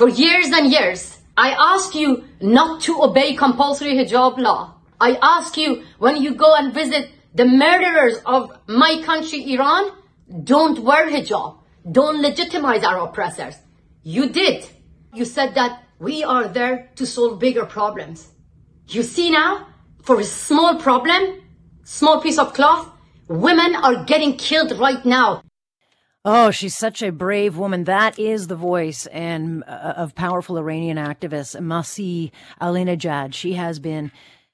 For years and years, I ask you not to obey compulsory hijab law. I ask you when you go and visit the murderers of my country, Iran, don't wear hijab. Don't legitimize our oppressors. You did. You said that we are there to solve bigger problems. You see now, for a small problem, small piece of cloth, women are getting killed right now. Oh, she's such a brave woman. That is the voice and uh, of powerful Iranian activist Masih Alinejad. She has been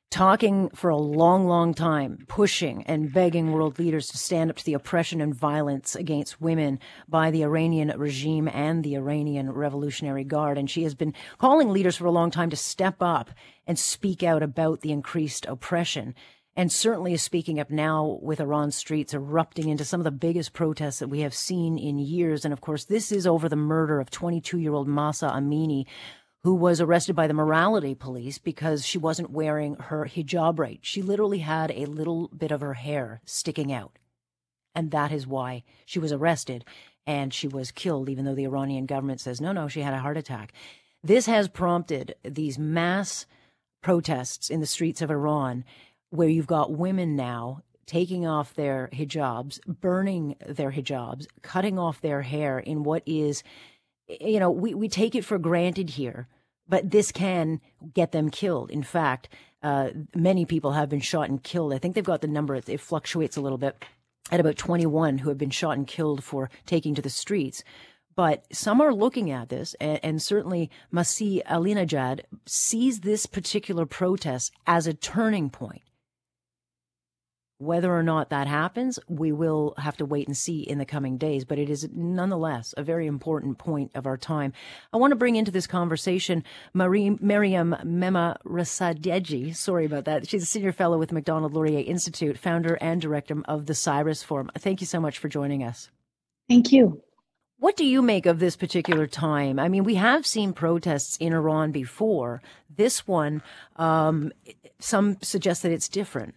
talking for a long, long time, pushing and begging world leaders to stand up to the oppression and violence against women by the Iranian regime and the Iranian Revolutionary Guard. And she has been calling leaders for a long time to step up and speak out about the increased oppression. And certainly is speaking up now with Iran's streets erupting into some of the biggest protests that we have seen in years. And of course, this is over the murder of 22 year old Mahsa Amini, who was arrested by the morality police because she wasn't wearing her hijab right. She literally had a little bit of her hair sticking out. And that is why she was arrested and she was killed, even though the Iranian government says, no, no, she had a heart attack. This has prompted these mass protests in the streets of Iran where you've got women now taking off their hijabs, burning their hijabs, cutting off their hair in what is, you know, we, we take it for granted here but this can get them killed. In fact, uh, many people have been shot and killed. I think they've got the number, it fluctuates a little bit, at about 21 who have been shot and killed for taking to the streets. But some are looking at this, and, and certainly Masih Alinejad sees this particular protest as a turning point. Whether or not that happens, we will have to wait and see in the coming days, but it is nonetheless a very important point of our time. I want to bring into this conversation Marie, Miriam Mema Rasadeji. Sorry about that. She's a senior fellow with Macdonald Laurier Institute, founder and director of the Cyrus Forum. Thank you so much for joining us. Thank you. What do you make of this particular time? I mean, we have seen protests in Iran before. This one, um, some suggest that it's different.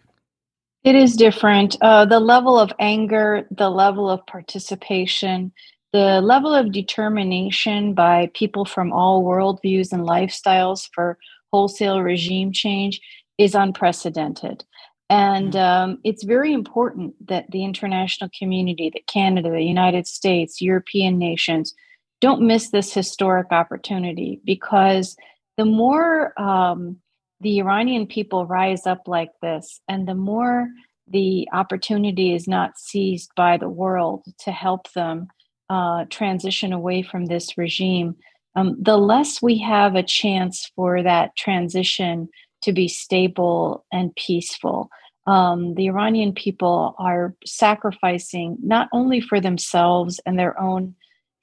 It is different. Uh, the level of anger, the level of participation, the level of determination by people from all worldviews and lifestyles for wholesale regime change is unprecedented. And mm. um, it's very important that the international community, that Canada, the United States, European nations, don't miss this historic opportunity because the more um, the Iranian people rise up like this, and the more the opportunity is not seized by the world to help them uh, transition away from this regime, um, the less we have a chance for that transition to be stable and peaceful. Um, the Iranian people are sacrificing not only for themselves and their own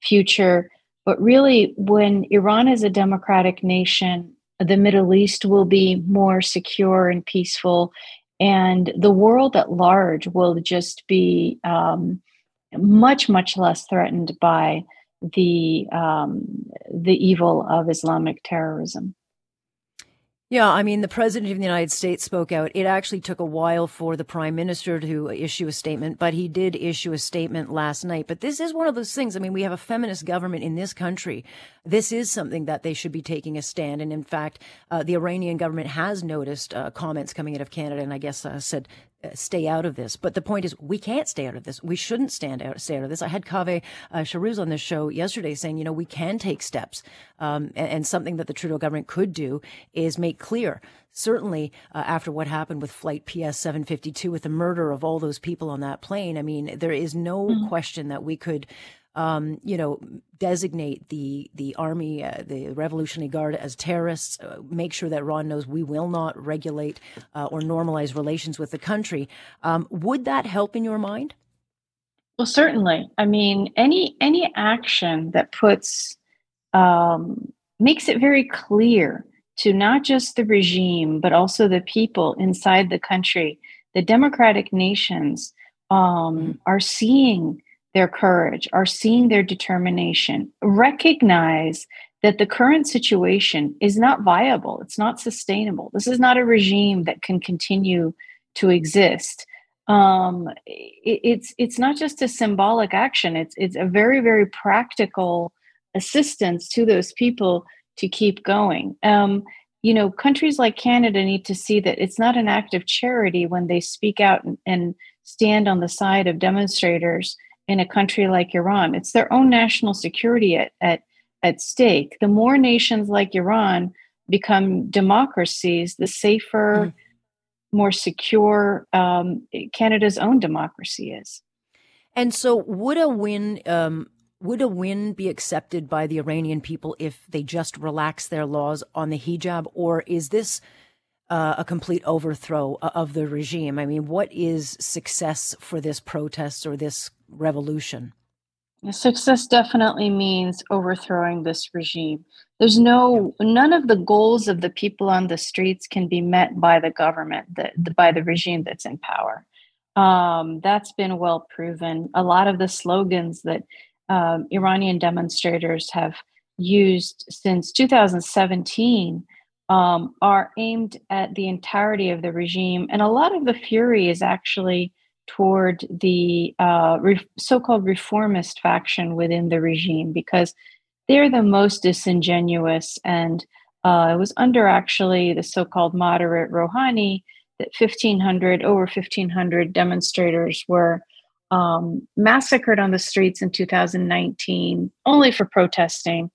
future, but really when Iran is a democratic nation the Middle East will be more secure and peaceful, and the world at large will just be um, much, much less threatened by the um, the evil of Islamic terrorism. Yeah, I mean, the president of the United States spoke out. It actually took a while for the prime minister to issue a statement, but he did issue a statement last night. But this is one of those things. I mean, we have a feminist government in this country. This is something that they should be taking a stand. And in fact, uh, the Iranian government has noticed uh, comments coming out of Canada, and I guess uh, said stay out of this. But the point is, we can't stay out of this. We shouldn't stand out, stay out of this. I had Kaveh uh, Shahrooz on this show yesterday saying, you know, we can take steps. Um, and, and, something that the Trudeau government could do is make clear, certainly uh, after what happened with Flight PS 752, with the murder of all those people on that plane. I mean, there is no mm-hmm. question that we could um, you know, designate the the army, uh, the Revolutionary Guard as terrorists. Uh, make sure that Iran knows we will not regulate uh, or normalize relations with the country. Um, would that help in your mind? Well, certainly. I mean, any any action that puts um, makes it very clear to not just the regime but also the people inside the country, the democratic nations um, mm-hmm. are seeing their courage, are seeing their determination, recognize that the current situation is not viable, it's not sustainable. This is not a regime that can continue to exist. Um, it, it's it's not just a symbolic action; it's it's a very very practical assistance to those people to keep going. Um, you know, countries like Canada need to see that it's not an act of charity when they speak out and, and stand on the side of demonstrators in a country like Iran. It's their own national security at, at, at stake. The more nations like Iran become democracies, the safer, mm-hmm. more secure um, Canada's own democracy is. And so, would a win um, would a win be accepted by the Iranian people if they just relax their laws on the hijab, or is this uh, a complete overthrow of the regime? I mean, what is success for this protest or this revolution? Success definitely means overthrowing this regime. There's no none of the goals of the people on the streets can be met by the government, the, the by the regime that's in power. Um, that's been well proven. A lot of the slogans that um, Iranian demonstrators have used since 2017 um, are aimed at the entirety of the regime, and a lot of the fury is actually toward the uh, re- so-called reformist faction within the regime because they're the most disingenuous and uh, it was under actually the so-called moderate Rouhani that 1500 over 1500 demonstrators were um, massacred on the streets in 2019 only for protesting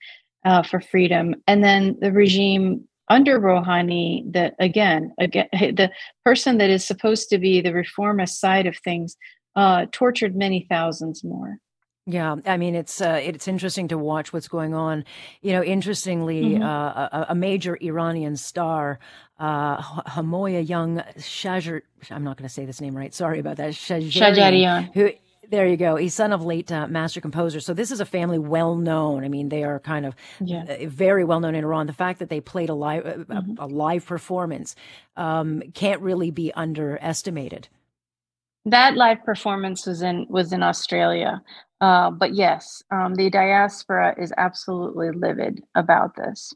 uh, for freedom. And then the regime under Rouhani, that again, again, the person that is supposed to be the reformist side of things, uh, tortured many thousands more. Yeah, I mean it's uh, it's interesting to watch what's going on. You know, interestingly, mm-hmm. uh, a, a, major Iranian star, uh, Hamoya Young Shajar, I'm not going to say this name right. Sorry about that. Shajarian, who there you go. He's son of late uh, master composer. So this is a family well known. I mean, they are kind of yeah. uh, very well known in Iran. The fact that they played a live uh, mm-hmm. a, a, live performance um, can't really be underestimated. That live performance was in was in Australia, uh, but yes, um, the diaspora is absolutely livid about this.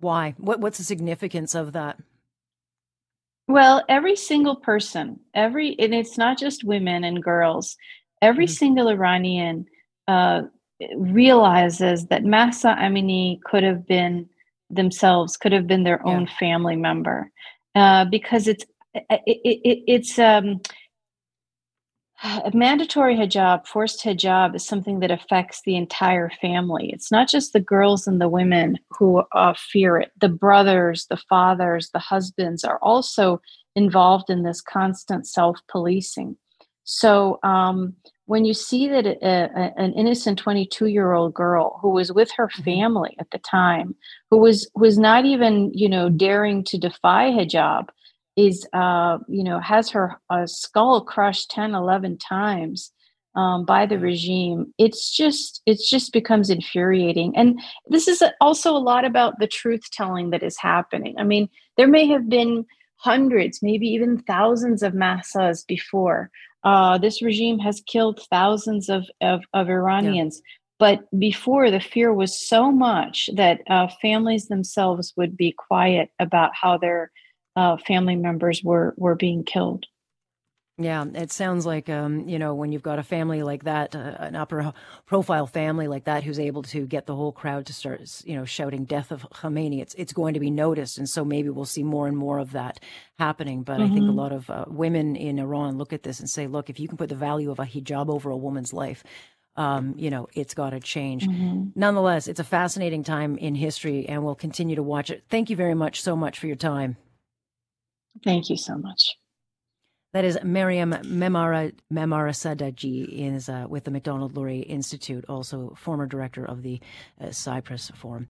Why? What What's the significance of that? Well, every single person, every, and it's not just women and girls, every mm-hmm. single Iranian uh, realizes that Mahsa Amini could have been themselves, could have been their yeah. own family member, uh, because it's it, it, it's um, a mandatory hijab, forced hijab, is something that affects the entire family. It's not just the girls and the women who uh, fear it. The brothers, the fathers, the husbands are also involved in this constant self policing. So um, when you see that a, a, an innocent 22 year old girl who was with her mm-hmm. family at the time, who was was not even you know daring to defy hijab, is uh, you know has her uh, skull crushed 10, 11 times. Um, by the regime it's just it's just becomes infuriating and this is also a lot about the truth telling that is happening i mean there may have been hundreds maybe even thousands of Mahsas before uh, this regime has killed thousands of, of, of Iranians. Yeah. But before, the fear was so much that uh, families themselves would be quiet about how their uh, family members were, were being killed. Yeah, it sounds like um, you know when you've got a family like that, uh, an upper profile family like that, who's able to get the whole crowd to start, you know, shouting "Death of Khamenei." It's it's going to be noticed, and so maybe we'll see more and more of that happening. But mm-hmm. I think a mm-hmm. lot of uh, women in Iran look at this and say, "Look, if you can put the value of a hijab over a woman's life." Um, you know, it's got to change. Mm-hmm. Nonetheless, it's a fascinating time in history, and we'll continue to watch it. Thank you very much so much for your time. Thank you so much. That is Maryam Memara, Memarisadehji is uh, with the Macdonald Laurier Institute, also former director of the uh, Cyrus Forum.